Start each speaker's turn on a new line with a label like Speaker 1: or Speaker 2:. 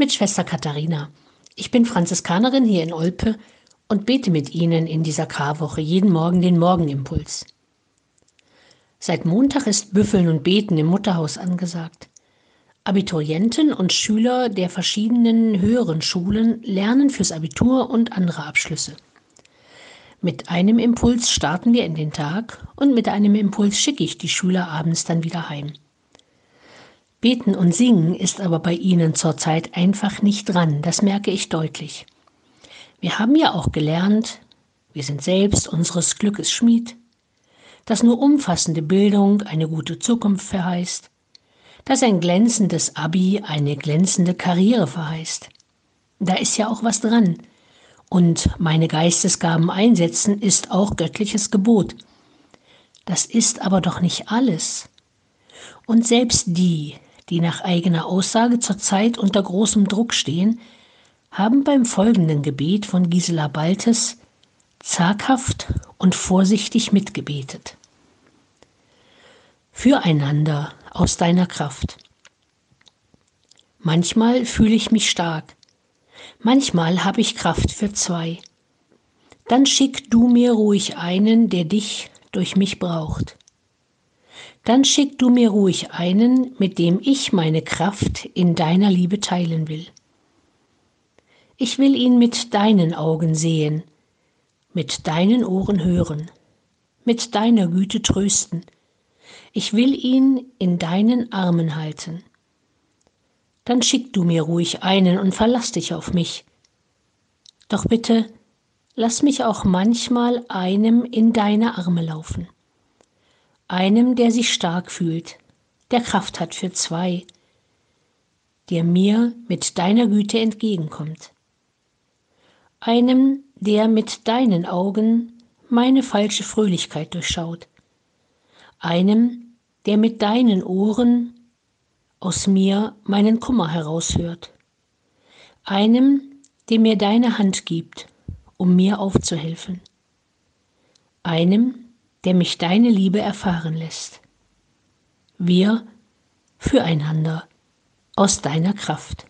Speaker 1: mit Schwester Katharina. Ich bin Franziskanerin hier in Olpe und bete mit Ihnen in dieser Karwoche jeden Morgen den Morgenimpuls. Seit Montag ist Büffeln und Beten im Mutterhaus angesagt. Abiturienten und Schüler der verschiedenen höheren Schulen lernen fürs Abitur und andere Abschlüsse. Mit einem Impuls starten wir in den Tag und mit einem Impuls schicke ich die Schüler abends dann wieder heim. Beten und Singen ist aber bei Ihnen zurzeit einfach nicht dran, das merke ich deutlich. Wir haben ja auch gelernt, wir sind selbst unseres Glückes Schmied, dass nur umfassende Bildung eine gute Zukunft verheißt, dass ein glänzendes Abi eine glänzende Karriere verheißt. Da ist ja auch was dran. Und meine Geistesgaben einsetzen ist auch göttliches Gebot. Das ist aber doch nicht alles. Und selbst die, die nach eigener Aussage zurzeit unter großem Druck stehen, haben beim folgenden Gebet von Gisela Baltes zaghaft und vorsichtig mitgebetet. Füreinander aus deiner Kraft. Manchmal fühle ich mich stark, manchmal habe ich Kraft für zwei. Dann schick du mir ruhig einen, der dich durch mich braucht dann schick du mir ruhig einen, mit dem ich meine Kraft in deiner Liebe teilen will. Ich will ihn mit deinen Augen sehen, mit deinen Ohren hören, mit deiner Güte trösten. Ich will ihn in deinen Armen halten. Dann schick du mir ruhig einen und verlass dich auf mich. Doch bitte, lass mich auch manchmal einem in deine Arme laufen einem, der sich stark fühlt, der Kraft hat für zwei, der mir mit deiner Güte entgegenkommt, einem, der mit deinen Augen meine falsche Fröhlichkeit durchschaut, einem, der mit deinen Ohren aus mir meinen Kummer heraushört, einem, der mir deine Hand gibt, um mir aufzuhelfen, einem, der mich deine Liebe erfahren lässt. Wir füreinander aus deiner Kraft.